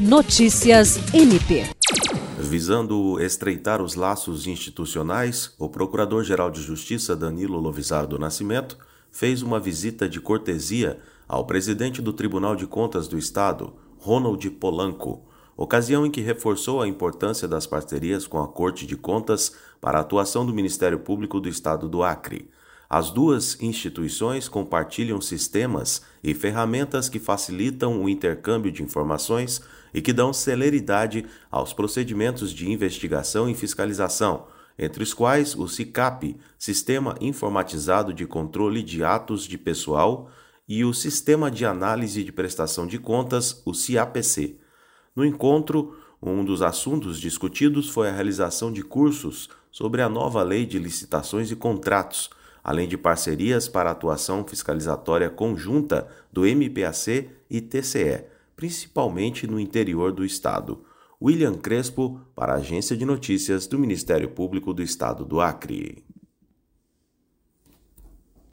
Notícias MP. Visando estreitar os laços institucionais, o Procurador-Geral de Justiça Danilo Lovisar do Nascimento fez uma visita de cortesia ao presidente do Tribunal de Contas do Estado, Ronald Polanco, ocasião em que reforçou a importância das parcerias com a Corte de Contas para a atuação do Ministério Público do Estado do Acre. As duas instituições compartilham sistemas e ferramentas que facilitam o intercâmbio de informações e que dão celeridade aos procedimentos de investigação e fiscalização, entre os quais o SICAP, Sistema Informatizado de Controle de Atos de Pessoal, e o Sistema de Análise de Prestação de Contas, o CIAPC. No encontro, um dos assuntos discutidos foi a realização de cursos sobre a nova Lei de Licitações e Contratos além de parcerias para atuação fiscalizatória conjunta do MPAC e TCE, principalmente no interior do estado. William Crespo, para a Agência de Notícias do Ministério Público do Estado do Acre.